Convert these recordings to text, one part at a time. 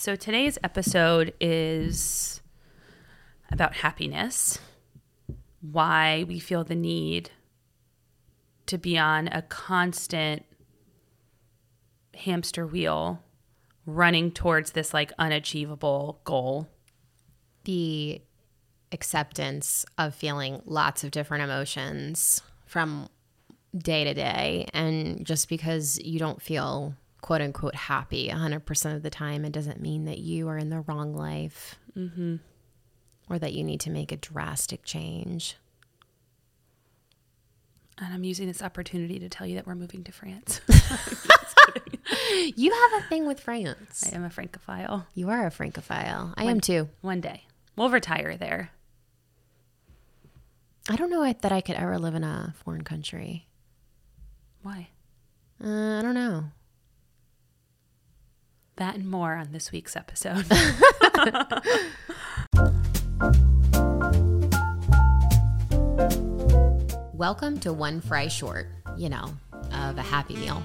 So today's episode is about happiness, why we feel the need to be on a constant hamster wheel running towards this like unachievable goal. The acceptance of feeling lots of different emotions from day to day. And just because you don't feel quote unquote happy 100% of the time, it doesn't mean that you are in the wrong life mm-hmm. or that you need to make a drastic change. And I'm using this opportunity to tell you that we're moving to France. you have a thing with France. I am a Francophile. You are a Francophile. I One- am too. One day. We'll retire there. I don't know that I could ever live in a foreign country. Why? Uh, I don't know. That and more on this week's episode. Welcome to One Fry Short, you know, of a Happy Meal.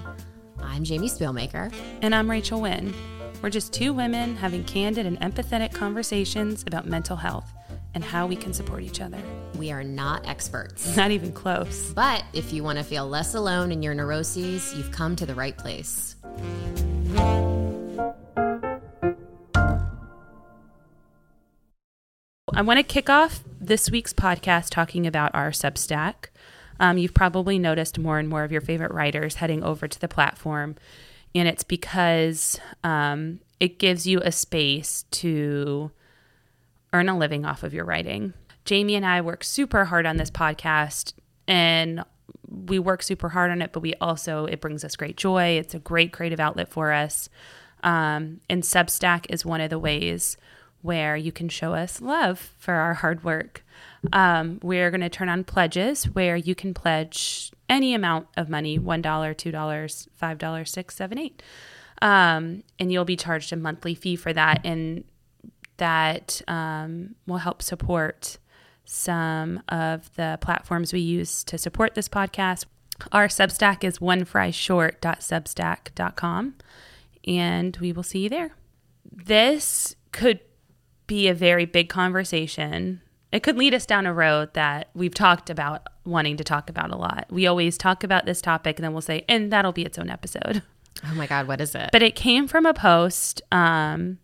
I'm Jamie Spielmaker. and I'm Rachel Wynn. We're just two women having candid and empathetic conversations about mental health and how we can support each other. We are not experts. Not even close. But if you want to feel less alone in your neuroses, you've come to the right place. I want to kick off this week's podcast talking about our Substack. Um, you've probably noticed more and more of your favorite writers heading over to the platform, and it's because um, it gives you a space to earn a living off of your writing. Jamie and I work super hard on this podcast, and we work super hard on it, but we also, it brings us great joy. It's a great creative outlet for us. Um, and Substack is one of the ways where you can show us love for our hard work. Um, we're going to turn on pledges where you can pledge any amount of money $1, $2, $5, $6, 7 8 um, And you'll be charged a monthly fee for that. And that um, will help support some of the platforms we use to support this podcast. Our Substack is onefryshort.substack.com, and we will see you there. This could be a very big conversation. It could lead us down a road that we've talked about wanting to talk about a lot. We always talk about this topic and then we'll say, and that'll be its own episode. Oh my God, what is it? But it came from a post um,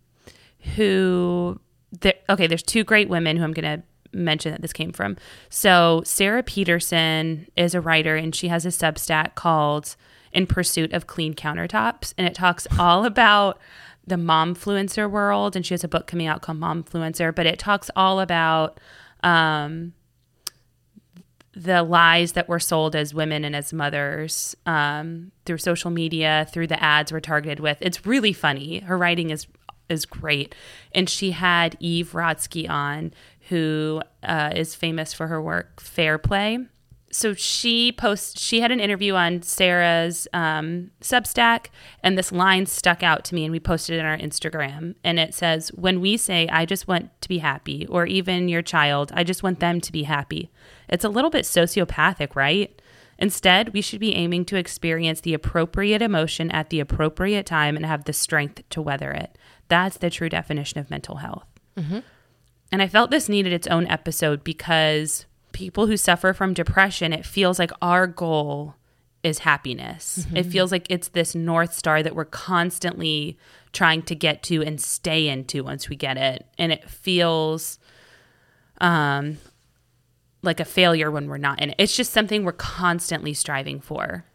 who, there, okay, there's two great women who I'm going to mention that this came from. So Sara Petersen is a writer and she has a Substack called In Pursuit of Clean Countertops. And it talks all about the momfluencer world. And she has a book coming out called Momfluencer, but it talks all about um, the lies that were sold as women and as mothers um, through social media, through the ads we're targeted with. It's really funny. Her writing is is great, and she had Eve Rodsky on, who uh, is famous for her work Fair Play. So she posts. She had an interview on Sarah's um, Substack, and this line stuck out to me, and we posted it on our Instagram. And it says, "When we say I just want to be happy, or even your child, I just want them to be happy." It's a little bit sociopathic, right? Instead, we should be aiming to experience the appropriate emotion at the appropriate time and have the strength to weather it. That's the true definition of mental health. And I felt this needed its own episode because people who suffer from depression, it feels like our goal is happiness. It feels like it's this North Star that we're constantly trying to get to and stay into once we get it. And it feels um, like a failure when we're not in it. It's just something we're constantly striving for.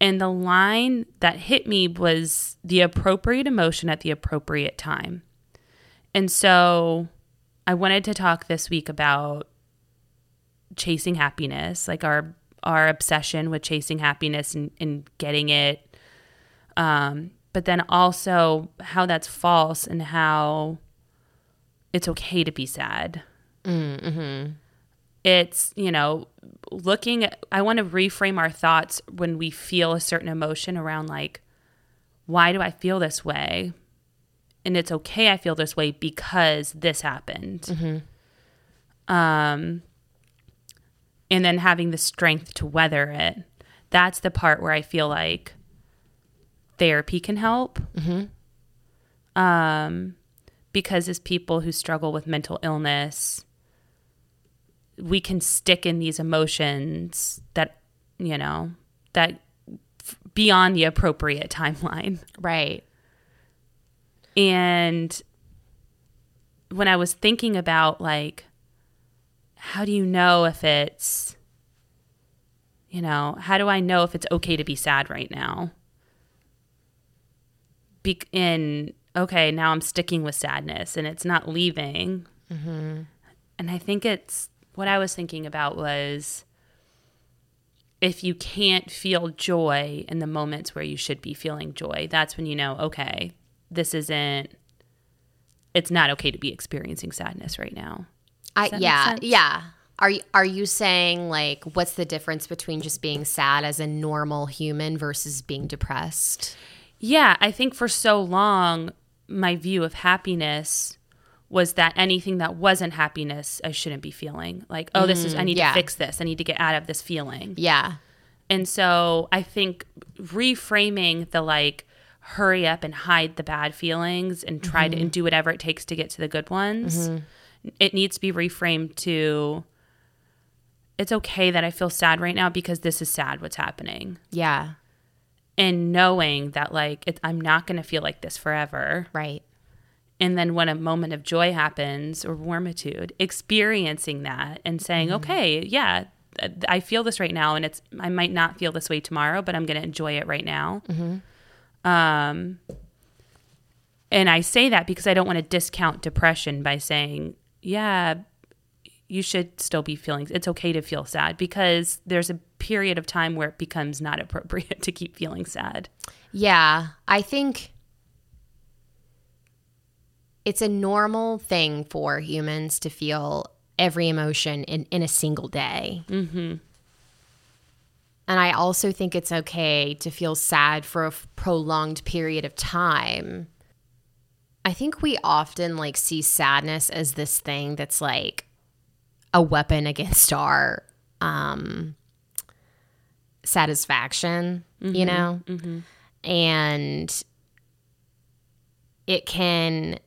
And the line that hit me was the appropriate emotion at the appropriate time. And so I wanted to talk this week about chasing happiness, like our our obsession with chasing happiness and, and getting it. Um, but then also how that's false and how it's okay to be sad. Mm-hmm. It's, you know, looking at, I want to reframe our thoughts when we feel a certain emotion around like, why do I feel this way? And it's okay I feel this way because this happened. Um, and then having the strength to weather it. That's the part where I feel like therapy can help. Um, because as people who struggle with mental illness, we can stick in these emotions that, you know, that f- beyond the appropriate timeline. Right. And when I was thinking about like, how do you know if it's, you know, how do I know if it's okay to be sad right now? Be- in okay, now I'm sticking with sadness and it's not leaving. Mm-hmm. And I think it's what I was thinking about was if you can't feel joy in the moments where you should be feeling joy, that's when you know, okay, this isn't, it's not okay to be experiencing sadness right now. I yeah yeah. Are you are you saying like what's the difference between just being sad as a normal human versus being depressed? Yeah, I think for so long, my view of happiness was that anything that wasn't happiness, I shouldn't be feeling. Like, oh, this is, I mm, need yeah. to fix this. I need to get out of this feeling. Yeah. And so I think reframing the like, hurry up and hide the bad feelings and try to mm-hmm. and do whatever it takes to get to the good ones. Mm-hmm. It needs to be reframed to it's okay that I feel sad right now because this is sad what's happening. Yeah. And knowing that like it, I'm not going to feel like this forever. Right. And then when a moment of joy happens or warmitude, experiencing that and saying, okay, yeah, I feel this right now, and it's I might not feel this way tomorrow, but I'm going to enjoy it right now. Um, and I say that because I don't want to discount depression by saying, yeah, you should still be feeling. It's okay to feel sad because there's a period of time where it becomes not appropriate to keep feeling sad. Yeah, I think it's a normal thing for humans to feel every emotion in, in a single day. Mm-hmm. And I also think it's okay to feel sad for a f- prolonged period of time. I think we often like see sadness as this thing that's like a weapon against our um satisfaction, you mm-hmm. know? Mm-hmm. And it can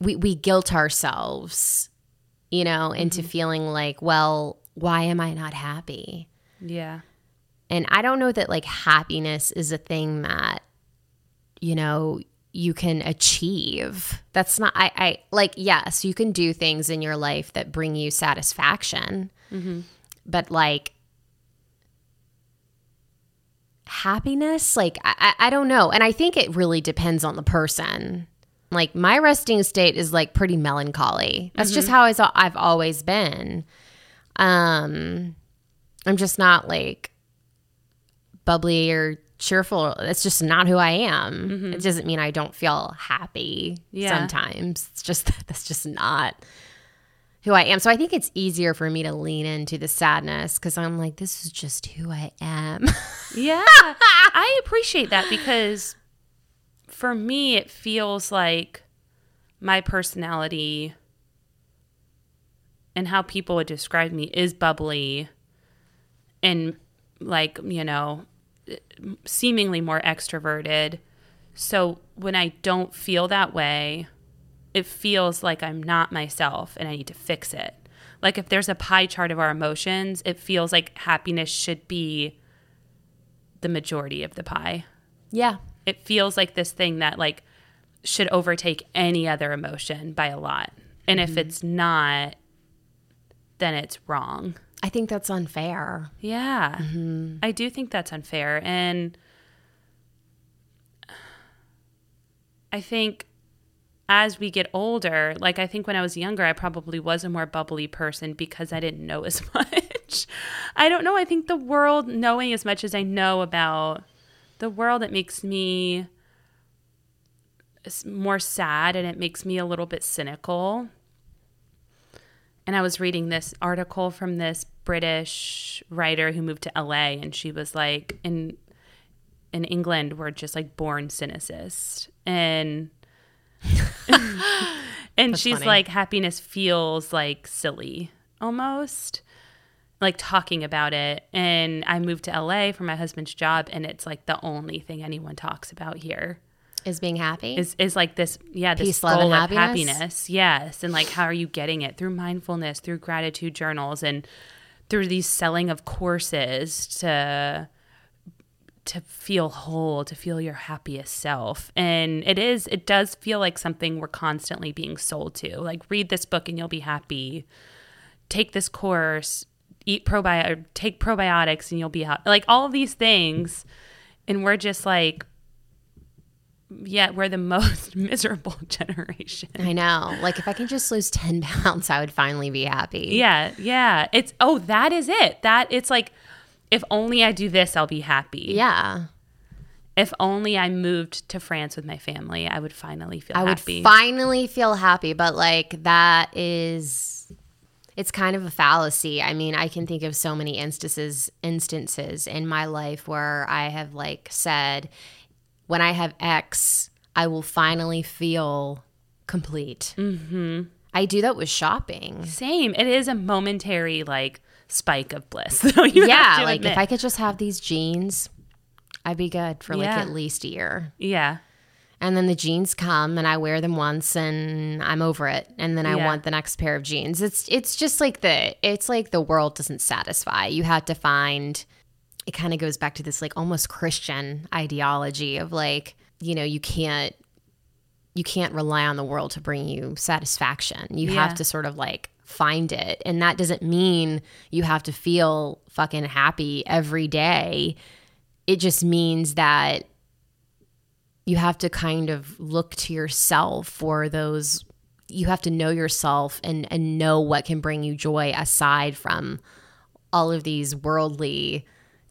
we we guilt ourselves, you know, into mm-hmm. feeling like, well, why am I not happy? Yeah. And I don't know that like happiness is a thing that, you know, you can achieve. That's not, I, I like, yes, you can do things in your life that bring you satisfaction. But like, happiness, like, I, I don't know. And I think it really depends on the person. Like, my resting state is like pretty melancholy. That's just how I I've always been. Um, I'm just not like bubbly or cheerful. That's just not who I am. Mm-hmm. It doesn't mean I don't feel happy Yeah. sometimes. It's just that's just not who I am. So I think it's easier for me to lean into the sadness because I'm like, this is just who I am. Yeah, I appreciate that because for me, it feels like my personality and how people would describe me is bubbly and like, you know, seemingly more extroverted. So when I don't feel that way, it feels like I'm not myself and I need to fix it. Like if there's a pie chart of our emotions, it feels like happiness should be the majority of the pie. yeah. It feels like this thing that like should overtake any other emotion by a lot. And if mm-hmm. it's not, then it's wrong. I think that's unfair. Yeah. Mm-hmm. I do think that's unfair. And I think as we get older, like I think when I was younger, I probably was a more bubbly person because I didn't know as much. I don't know. I think the world, knowing as much as I know about the world, it makes me more sad and it makes me a little bit cynical. And I was reading this article from this British writer who moved to LA, and she was like, in in England, we're just like born cynicists, and and she's funny. like, happiness feels like silly almost, like talking about it. And I moved to LA for my husband's job, and it's like the only thing anyone talks about here. Is being happy? is is like this yeah this Peace, goal of happiness? happiness. Yes. And like how are you getting it? Through mindfulness through gratitude journals and through these selling of courses to to feel whole to feel your happiest self. And it is it does feel like something we're constantly being sold to. Like read this book and you'll be happy. Take this course eat probiotic take probiotics and you'll be happy like all these things. And we're just like yeah, we're the most miserable generation. I know. Like if I can just lose 10 pounds, I would finally be happy. Yeah, yeah. It's oh, that is it. That it's like if only I do this, I'll be happy. Yeah. If only I moved to France with my family, I would finally feel I would happy. finally feel happy, but like that is it's kind of a fallacy. I mean, I can think of so many instances instances in my life where I have like said when I have X, I will finally feel complete. Mm-hmm. I do that with shopping. Same. It is a momentary like spike of bliss. though, you have yeah, like admit. if I could just have these jeans, I'd be good for like at least a year. yeah, And then the jeans come and I wear them once and I'm over it. And then I Yeah. want the next pair of jeans. It's it's just like the it's like the world doesn't satisfy. You have to find it kind of goes back to this like almost Christian ideology of like, you know, you can't you can't rely on the world to bring you satisfaction. You Yeah. have to sort of like find it. And that doesn't mean you have to feel fucking happy every day. It just means that you have to kind of look to yourself for those you have to know yourself and and know what can bring you joy aside from all of these worldly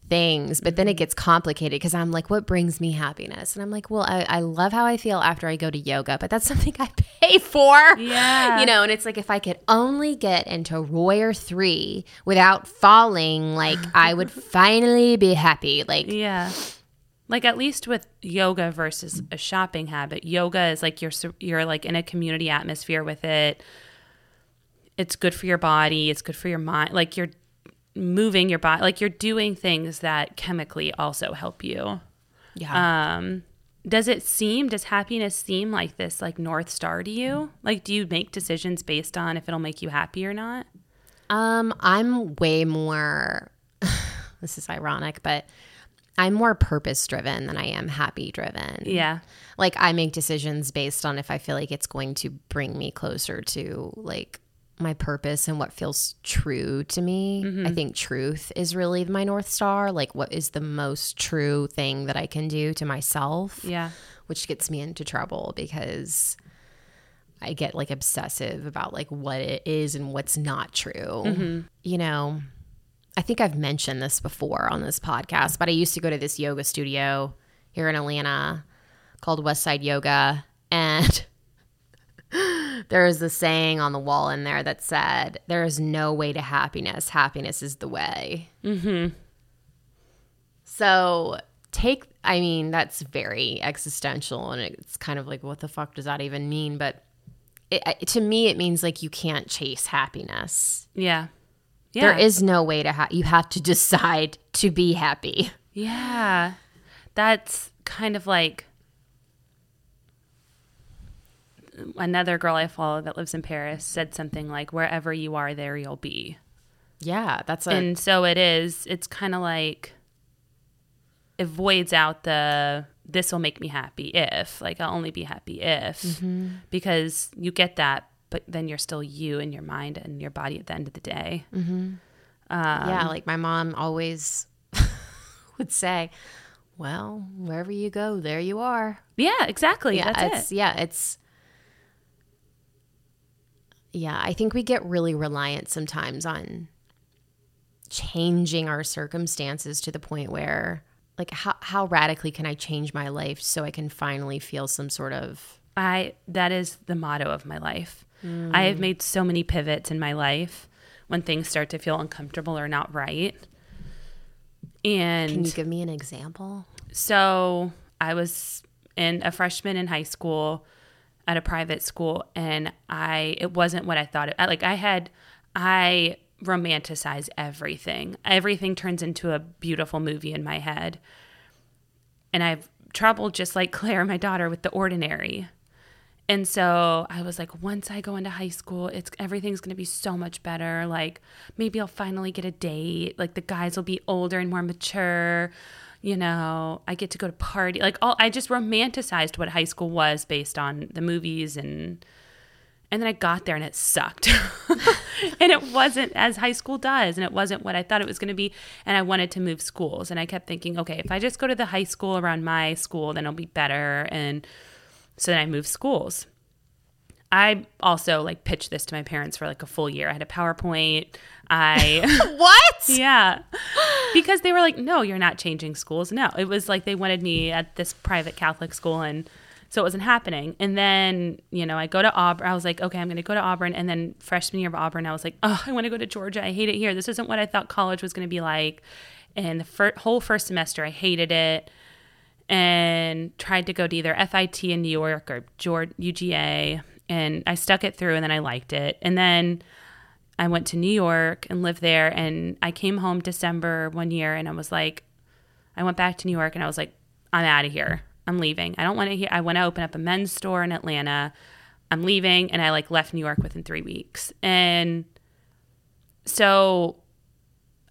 things but then it mm-hmm. gets complicated because i'm like what brings me happiness and i'm like well I, I love how i feel after i go to yoga but that's something i pay for Yeah. you know and it's like if i could only get into warrior 3 without falling like i would finally be happy like yeah. Like at least with yoga versus a shopping habit, yoga is like you're you're like in a community atmosphere with it. It's good for your body. It's good for your mind. Like you're moving your body. Like you're doing things that chemically also help you. yeah um does it seem does happiness seem like this like north star to you like do you make decisions based on if it'll make you happy or not Um, I'm way more. this is ironic, but I'm more purpose driven than I am happy driven. yeah Like I make decisions based on if I feel like it's going to bring me closer to like my purpose and what feels true to me. Mm-hmm. I think truth is really my north star. Like what is the most true thing that I can do to myself? yeah which gets me into trouble because I get like obsessive about like what it is and what's not true. Mm-hmm. You know, I think I've mentioned this before on this podcast, but I used to go to this yoga studio here in Atlanta called Westside Yoga and there was a saying on the wall in there that said, There is no way to happiness. Happiness is the way. Mm-hmm. So take, I mean, that's very existential and it's kind of like, what the fuck does that even mean? But it, to me, it means like you can't chase happiness. yeah yeah There is no way to, ha- you have to decide to be happy. yeah that's kind of like another girl i follow that lives in paris said something like wherever you are there you'll be Yeah, that's a, and so it is it's kind of like it voids out the this will make me happy if like i'll only be happy if Mm-hmm. because you get that but then you're still you in your mind and your body at the end of the day yeah, like my mom always would say, well, wherever you go, there you are. yeah exactly yeah, that's it's it yeah, it's yeah, I think we get really reliant sometimes on changing our circumstances to the point where like how how radically can I change my life so I can finally feel some sort of i that is the motto of my life. Mm. I have made so many pivots in my life when things start to feel uncomfortable or not right. And Can you give me an example? So I was in a freshman in high school at a private school, and I it wasn't what I thought it. Like I had, I romanticize everything. Everything turns into a beautiful movie in my head, and I've trouble just like Claire, my daughter, with the ordinary. And so I was like, once I go into high school, it's everything's gonna be so much better. Like maybe I'll finally get a date. Like the guys will be older and more mature. You know, I get to go to party. Like all I just romanticized what high school was based on the movies and and then I got there and it sucked. and it wasn't as high school does. And it wasn't what I thought it was going to be. And I wanted to move schools. And I kept thinking, okay, if I just go to the high school around my school, then it'll be better. And so then I moved schools. I also like pitched this to my parents for like a full year. I had a PowerPoint. I what? yeah. Because they were like, "No, you're not changing schools." No. It was like they wanted me at this private Catholic school and so it wasn't happening. And then, you know, I go to Auburn. I was like, okay, I'm going to go to Auburn. And then freshman year of Auburn, I was like, oh, I want to go to Georgia. I hate it here. This isn't what I thought college was going to be like. And the fir- whole first semester, I hated it and tried to go to either FIT in New York or Georgia, UGA. And I stuck it through and then I liked it. And then I went to New York and lived there. And I came home December one year and I was like, I went back to New York and I was like, I'm out of here. I'm leaving. I don't want to hear. I want to open up a men's store in Atlanta. I'm leaving. And I like left New York within three weeks. And so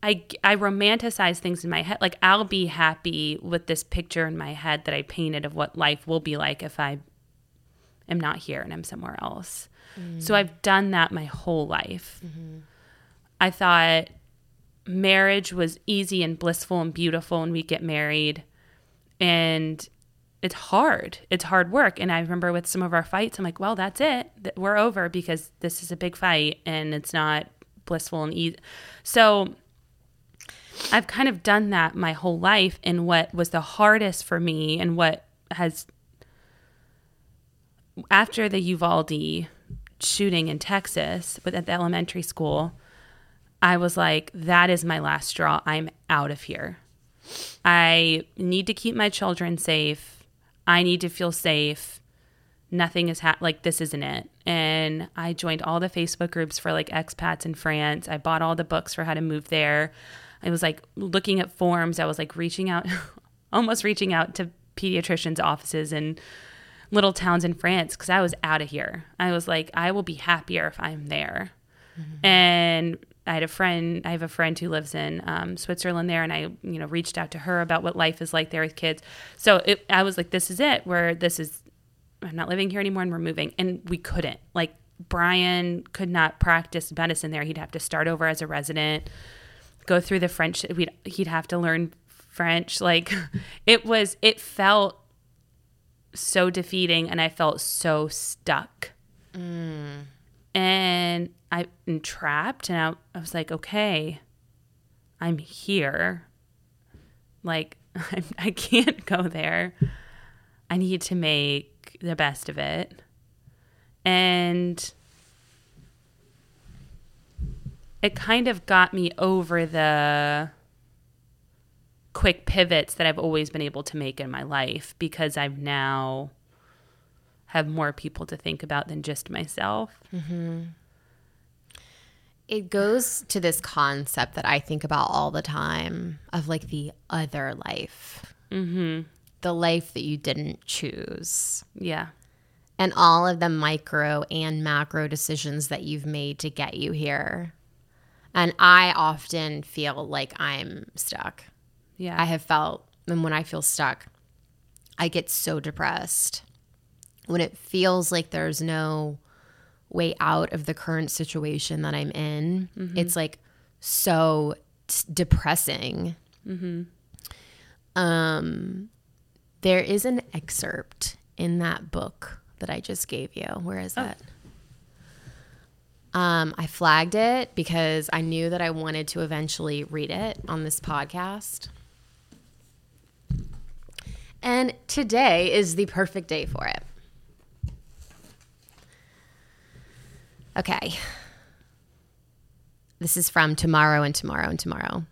I, I romanticize things in my head. Like I'll be happy with this picture in my head that I painted of what life will be like if I am not here and I'm somewhere else. Mm. So I've done that my whole life. Mm-hmm. I thought marriage was easy and blissful and beautiful and we get married and it's hard. It's hard work. And I remember with some of our fights, I'm like, well, that's it. We're over because this is a big fight and it's not blissful and easy. So I've kind of done that my whole life. And what was the hardest for me and what has, after the Uvalde shooting in Texas but at the elementary school, I was like, that is my last straw. I'm out of here. I need to keep my children safe I need to feel safe. Nothing is ha- like this isn't it. And I joined all the Facebook groups for like expats in France. I bought all the books for how to move there. I was like looking at forms. I was like reaching out, almost reaching out to pediatricians' offices in little towns in France because I was out of here. I was like, I will be happier if I'm there. Mm-hmm. And I had a friend. I have a friend who lives in um, Switzerland there, and I, you know, reached out to her about what life is like there with kids. So it, I was like, this is it. Where this is, I'm not living here anymore, and we're moving. And we couldn't. Like Brian could not practice medicine there. He'd have to start over as a resident, go through the French. We'd, he'd have to learn French. Like it was. It felt so defeating, and I felt so stuck. Mm. And I'm trapped. And I, I was like, okay, I'm here. Like, I'm, I can't go there. I need to make the best of it. And it kind of got me over the quick pivots that I've always been able to make in my life because I've now have more people to think about than just myself. Mm-hmm. It goes to this concept that I think about all the time of like the other life, mm-hmm. the life that you didn't choose. Yeah. And all of the micro and macro decisions that you've made to get you here. And I often feel like I'm stuck. Yeah. I have felt, and when I feel stuck, I get so depressed when it feels like there's no way out of the current situation that I'm in, mm-hmm. it's like so t- depressing. Mm-hmm. Um, there is an excerpt in that book that I just gave you. Where is oh. that? Um, I flagged it because I knew that I wanted to eventually read it on this podcast. And today is the perfect day for it. Okay. This is from Tomorrow and Tomorrow and Tomorrow.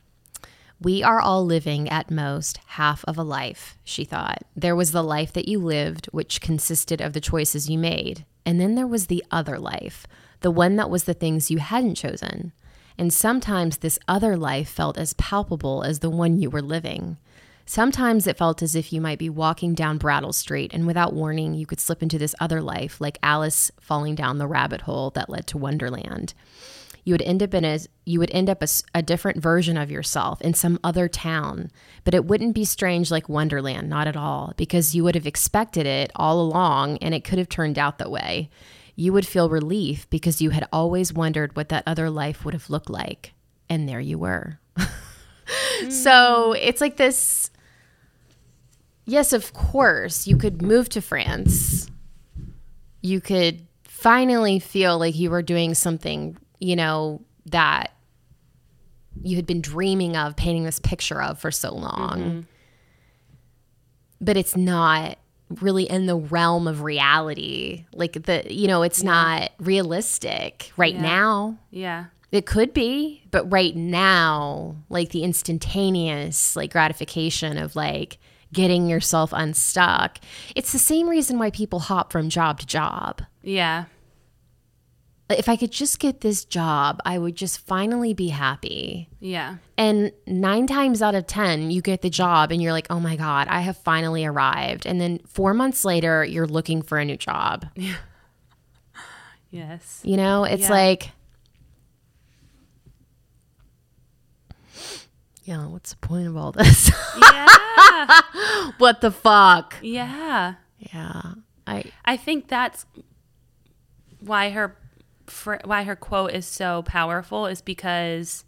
We are all living at most half of a life, she thought. There was the life that you lived, which consisted of the choices you made. And then there was the other life, the one that was the things you hadn't chosen. And sometimes this other life felt as palpable as the one you were living. Sometimes it felt as if you might be walking down Brattle Street and without warning, you could slip into this other life, like Alice falling down the rabbit hole that led to Wonderland. You would end up in a you would end up a, a different version of yourself in some other town, but it wouldn't be strange like Wonderland, not at all, because you would have expected it all along and it could have turned out that way. You would feel relief because you had always wondered what that other life would have looked like, and there you were. So it's like this. Yes, of course, you could move to France. You could finally feel like you were doing something, you know, that you had been dreaming of, painting this picture of for so long. Mm-hmm. But it's not really in the realm of reality. Like the, you know, it's not realistic right Yeah. now. Yeah. It could be, but right now, like the instantaneous like gratification of like getting yourself unstuck. It's the same reason why people hop from job to job. Yeah. If I could just get this job, I would just finally be happy. Yeah. And 9 times out of 10, you get the job and you're like, "Oh my god, I have finally arrived." And then 4 months later, you're looking for a new job. Yeah. Yes. You know, it's Yeah. like, yeah, what's the point of all this? Yeah. what the fuck? yeah. Yeah. I I think that's why her fr- why her quote is so powerful is because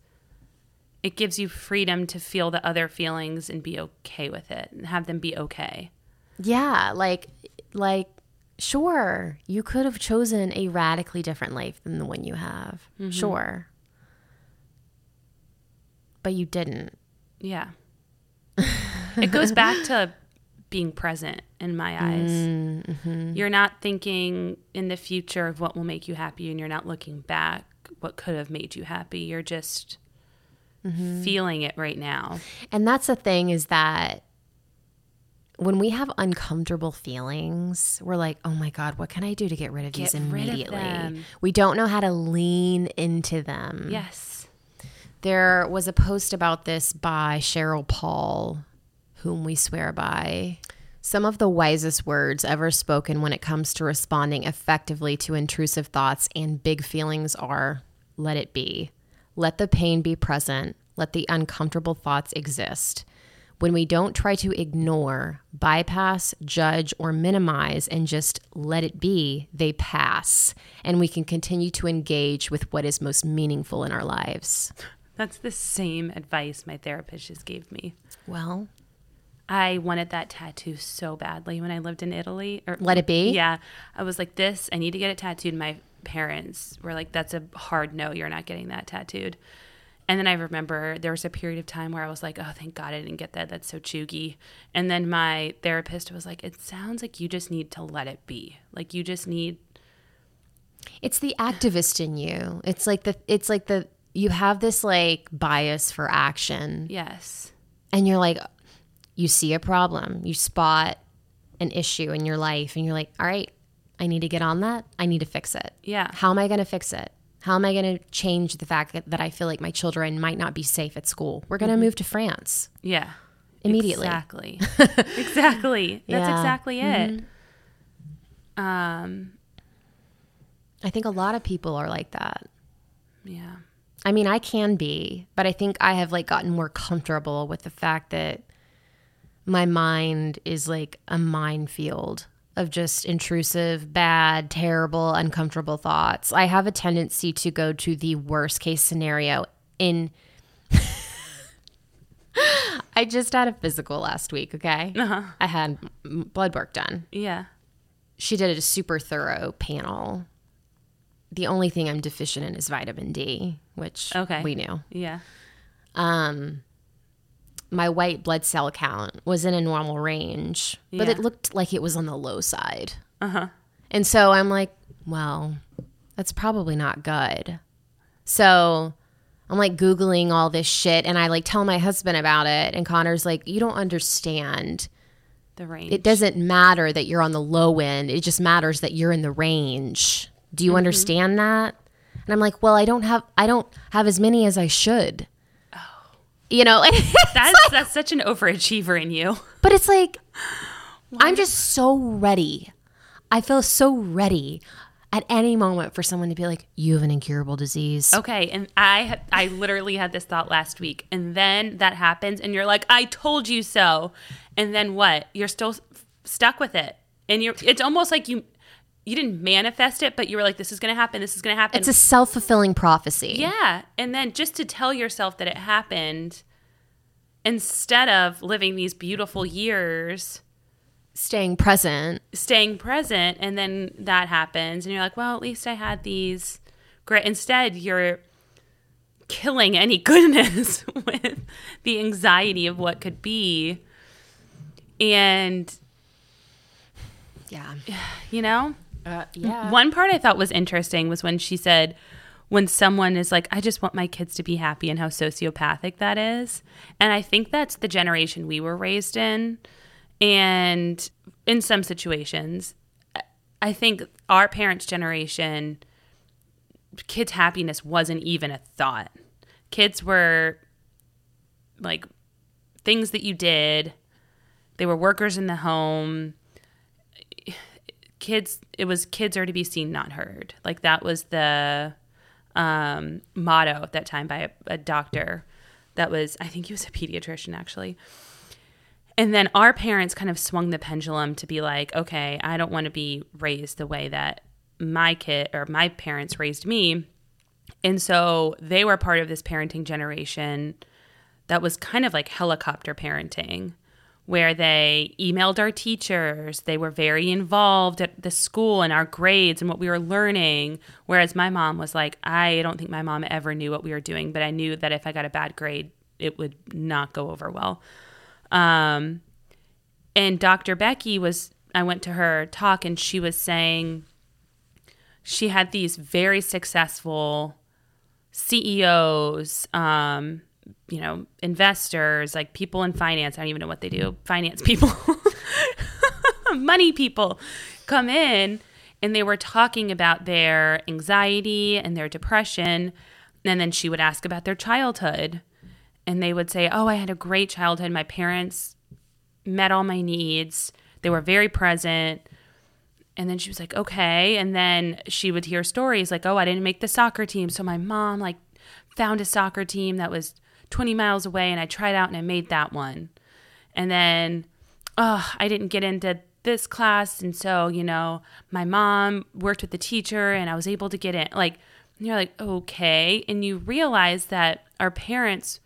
it gives you freedom to feel the other feelings and be okay with it and have them be okay. yeah, like like sure, you could have chosen a radically different life than the one you have. Mm-hmm. Sure. But you didn't. Yeah. it goes back to being present in my mm, eyes. Mm-hmm. You're not thinking in the future of what will make you happy and you're not looking back what could have made you happy. You're just mm-hmm. feeling it right now. And that's the thing is that when we have uncomfortable feelings, we're like, oh my God, what can I do to get rid of these Get of immediately? them. We don't know how to lean into them. Yes. There was a post about this by Sheryl Paul, whom we swear by. Some of the wisest words ever spoken when it comes to responding effectively to intrusive thoughts and big feelings are let it be. Let the pain be present. Let the uncomfortable thoughts exist. When we don't try to ignore, bypass, judge, or minimize and just let it be, they pass. And we can continue to engage with what is most meaningful in our lives. That's the same advice my therapist just gave me. Well, I wanted that tattoo so badly when I lived in Italy. Or let it be. yeah, I was like, this. I need to get it tattooed. My parents were like, that's a hard no. You're not getting that tattooed. And then I remember there was a period of time where I was like, oh, thank God I didn't get that. That's so cheugy. And then my therapist was like, it sounds like you just need to let it be. Like you just need, It's the activist in you. It's like the it's like the you have this like bias for action yes, and you're like you see a problem, you spot an issue in your life and you're like, "All right, I need to get on that. I need to fix it." yeah, How am I going to fix it? How am I going to change the fact that, that I feel like my children might not be safe at school? We're going to move to France yeah. immediately. Exactly. exactly. That's Yeah. exactly it. Um, I think a lot of people are like that. yeah. I mean, I can be, but I think I have like gotten more comfortable with the fact that my mind is like a minefield of just intrusive, bad, terrible, uncomfortable thoughts. I have a tendency to go to the worst case scenario in I just had a physical last week, okay? Uh-huh. I had blood work done. Yeah. She did a super thorough panel. The only thing I'm deficient in is vitamin D, which Okay. we knew. Yeah. Um, my white blood cell count was in a normal range, but Yeah. it looked like it was on the low side. Uh huh. And so I'm like, well, that's probably not good. So I'm like Googling all this shit and I like tell my husband about it. And Connor's like, you don't understand. The range. It doesn't matter that you're on the low end, it just matters that you're in the range. Do you mm-hmm. understand that? And I'm like, well, I don't have I don't have as many as I should. Oh. You know, That's that's such an overachiever in you. but it's like I'm just so ready. I feel so ready at any moment for someone to be like, "You have an incurable disease." Okay, and I I literally had this thought last week, and then that happens, and you're like, "I told you so," and then what? You're still s- stuck with it, and you're. It's almost like you you didn't manifest it, but you were like, "This is going to happen. This is going to happen." It's a self fulfilling prophecy. yeah, and then just to tell yourself that it happened, instead of living these beautiful years, Staying present. staying present, and then that happens, and you're like, "Well, at least I had these." Great. Instead, you're killing any goodness with the anxiety of what could be. And, Yeah. you know, Uh, yeah. one part I thought was interesting was when she said, when someone is like, I just want my kids to be happy, and how sociopathic that is. And I think that's the generation we were raised in. And in some situations, I think our parents' generation, kids' happiness wasn't even a thought. Kids were like things that you did, they were workers in the home kids it was kids are to be seen not heard. Like that was the um, motto at that time by a, a doctor that was i think he was a pediatrician actually. And then our parents kind of swung the pendulum to be like okay i don't want to be raised the way that my kid or my parents raised me. And so they were part of this parenting generation that was kind of like helicopter parenting where they emailed our teachers. They were very involved at the school and our grades and what we were learning. Whereas my mom was like, I don't think my mom ever knew what we were doing, but I knew that if I got a bad grade, it would not go over well. Um, and Dr. Becky was, I went to her talk and she was saying she had these very successful CEOs, um, you know, investors, like people in finance. I don't even know what they do. Finance people, money people come in and they were talking about their anxiety and their depression. And then she would ask about their childhood. And they would say, Oh, I had a great childhood. My parents met all my needs, they were very present. And then she was like, okay. And then she would hear stories like, oh, I didn't make the soccer team. So my mom like found a soccer team that was 20 miles away and I tried out and I made that one. And then, oh, I didn't get into this class. And so, you know, my mom worked with the teacher and I was able to get in. Like, you're like, okay. And you realize that our parents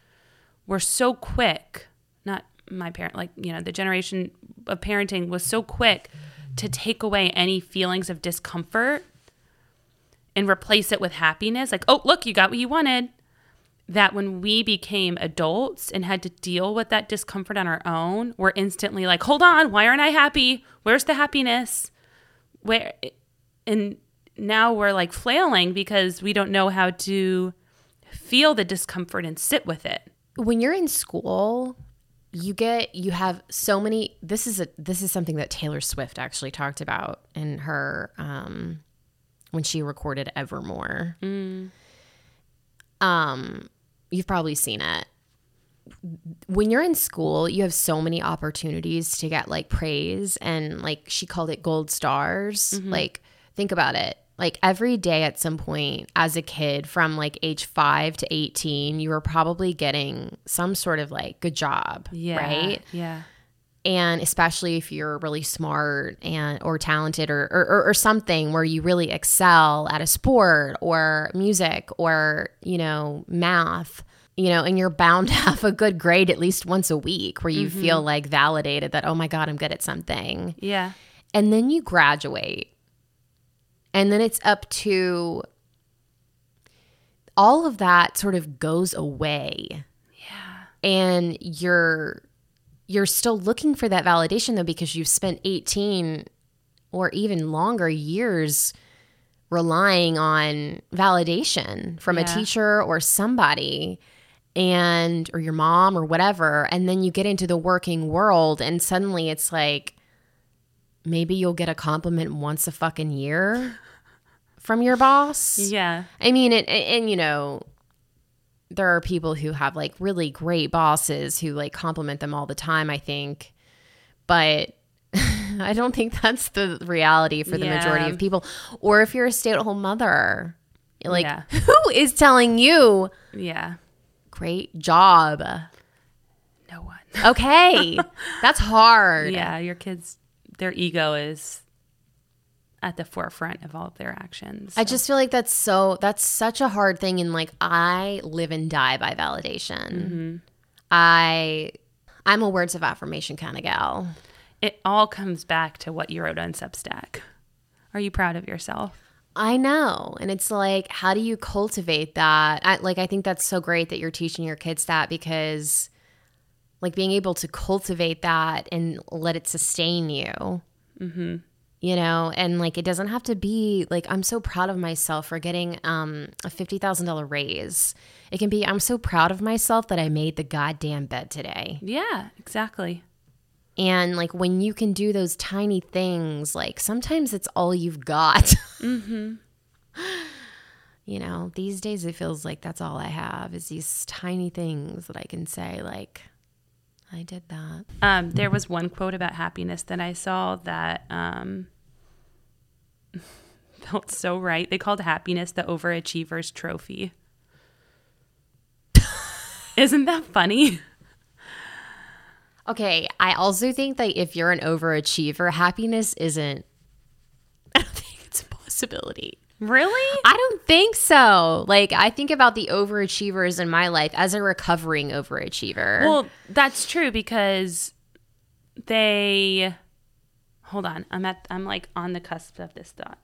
were so quick, not my parent, like, you know, the generation of parenting was so quick to take away any feelings of discomfort and replace it with happiness. Like, oh, look, you got what you wanted. That when we became adults and had to deal with that discomfort on our own, we're instantly like, hold on, why aren't I happy? Where's the happiness? Where, and now we're like flailing because we don't know how to feel the discomfort and sit with it. when you're in school you get you have so many this is a this is something that taylor swift actually talked about in her um when she recorded evermore um you've probably seen it. When you're in school you have so many opportunities to get like praise and like she called it gold stars. Mm-hmm. Like think about it. Like every day at some point as a kid from like age 5 to 18 you were probably getting some sort of like good job right? Yeah. And especially if you're really smart and or talented or, or, or, something where you really excel at a sport or music or you know math you know and you're bound to have a good grade at least once a week where you feel mm-hmm. like validated that oh my god i'm good at something Yeah. and then you graduate and then it's up to all of that sort of goes away Yeah. and you're you're still looking for that validation though because you've spent 18 or even longer years relying on validation from a teacher or somebody and or your mom or whatever and then you get into the working world and suddenly it's like maybe you'll get a compliment once a fucking year from your boss Yeah. I mean, and, and you know, there are people who have like really great bosses who like compliment them all the time, I think. But I don't think that's the reality for the majority of people. Or if you're a stay at home mother, like, Yeah. who is telling you, Yeah. great job? No one. Okay. that's hard. Yeah, your kids, their ego is at the forefront of all of their actions. I just feel like that's so that's such a hard thing and like I live and die by validation. Mm-hmm. I I'm a words of affirmation kind of gal. it all comes back to what you wrote on Substack. Are you proud of yourself? I know. And it's like how do you cultivate that? I, like I think that's so great that you're teaching your kids that because like being able to cultivate that and let it sustain you. Mm-hmm. You know and like it doesn't have to be like i'm so proud of myself for getting um a $50000 raise it can be i'm so proud of myself that i made the goddamn bed today Yeah, exactly. and like when you can do those tiny things like sometimes it's all you've got mm-hmm. you know these days it feels like that's all i have is these tiny things that i can say like i did that Um, there was one quote about happiness that I saw that um, felt so right. They called happiness the overachiever's trophy. Isn't that funny? Okay, I also think that if you're an overachiever, happiness isn't. I don't think it's a possibility. Really? I don't think so. Like, I think about the overachievers in my life as a recovering overachiever. Well, that's true because they hold on. I'm at I'm like on the cusp of this thought.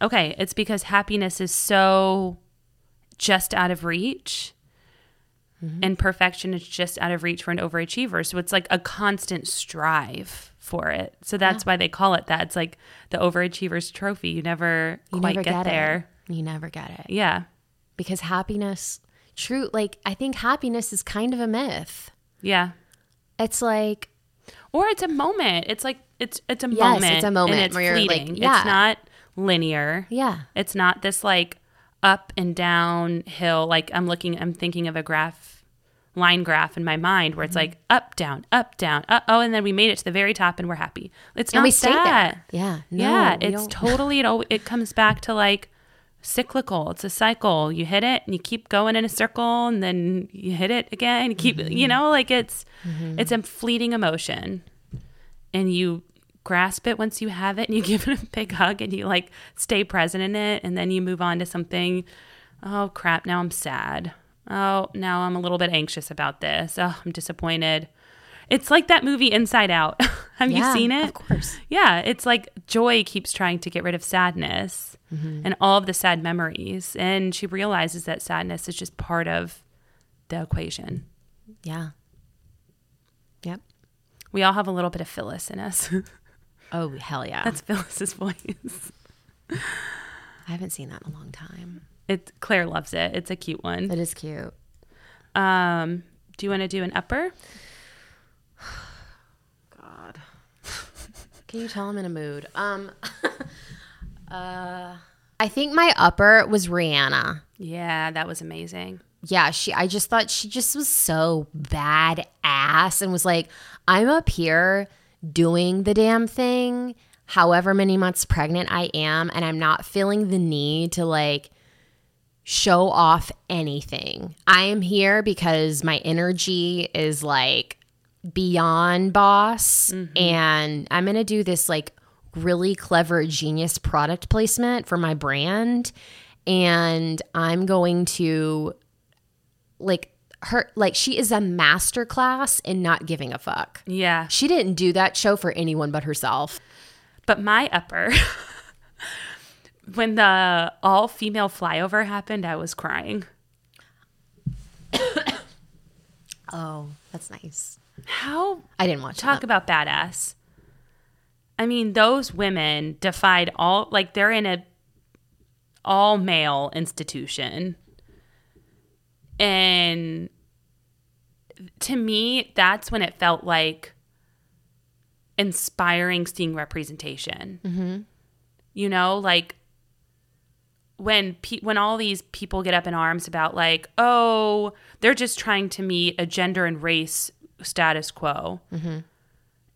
Okay, it's because happiness is so just out of reach. Mm-hmm. And perfection is just out of reach for an overachiever. So it's like a constant strive for it. So that's why they call it that. It's like the overachiever's trophy. You never you quite never get, get, there. You never get it. Yeah. Because happiness, true, like, I think happiness is kind of a myth. Yeah. It's like, Or it's a moment. It's like it's it's a Yes, moment. it's a moment and it's where you're like, fleeting. yeah. It's not linear. yeah, It's not this like up and down hill. Like I'm looking, I'm thinking of a graph, line graph in my mind where it's Mm-hmm. like up, down, up, down. Uh, oh, and then we made it to the very top and we're happy. It's and not we stay that. there. Yeah. No, yeah, it's totally it. It comes back to like cyclical. It's a cycle. You hit it and you keep going in a circle, and then you hit it again. You keep, Mm-hmm. you know, like it's it's a fleeting emotion, and you grasp it once you have it, and you give it a big hug, and you like stay present in it, and then you move on to something. Oh crap! Now I'm sad. Oh, now I'm a little bit anxious about this. Oh, I'm disappointed. It's like that movie Inside Out. Have Yeah, you seen it? Of course. Yeah, it's like joy keeps trying to get rid of sadness mm-hmm. and all of the sad memories. And she realizes that sadness is just part of the equation. Yeah. Yep. We all have a little bit of Phyllis in us. Oh, hell yeah. That's Phyllis's voice. I haven't seen that in a long time. It Claire loves it. It's a cute one. It is cute. Um, do you want to do an upper? God. Can you tell I'm in a mood? Um uh I think my upper was Rihanna. Yeah, that was amazing. Yeah, she I just thought she just was so badass and was like, I'm up here doing the damn thing, however many months pregnant I am, and I'm not feeling the need to like show off anything. I am here because my energy is like beyond boss mm-hmm. and I'm going to do this like really clever genius product placement for my brand and I'm going to like her like she is a master class in not giving a fuck. Yeah. She didn't do that show for anyone but herself. But my upper, when the all female flyover happened, I was crying. Oh, that's nice. How I didn't watch talk that. about badass. I mean, those women defied all like they're in a all male institution. And to me, that's when it felt like inspiring seeing representation. Mm-hmm. You know, like when pe- when all these people get up in arms about like, oh, they're just trying to meet a gender and race status quo, mm-hmm.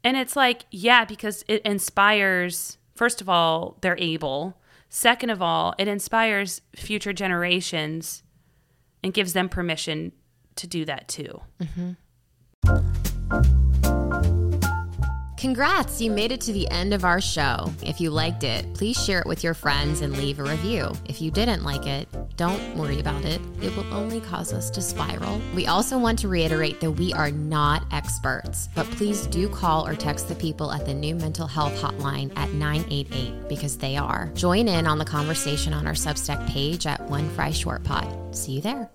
and it's like, yeah, because it inspires. First of all, they're able. Second of all, it inspires future generations and gives them permission to do that too. Mm-hmm. Congrats, you made it to the end of our show. If you liked it, please share it with your friends and leave a review. If you didn't like it, don't worry about it. It will only cause us to spiral. We also want to reiterate that we are not experts, but please do call or text the people at the new mental health hotline at 988 because they are. Join in on the conversation on our Substack page at One Fry Short Pod. See you there.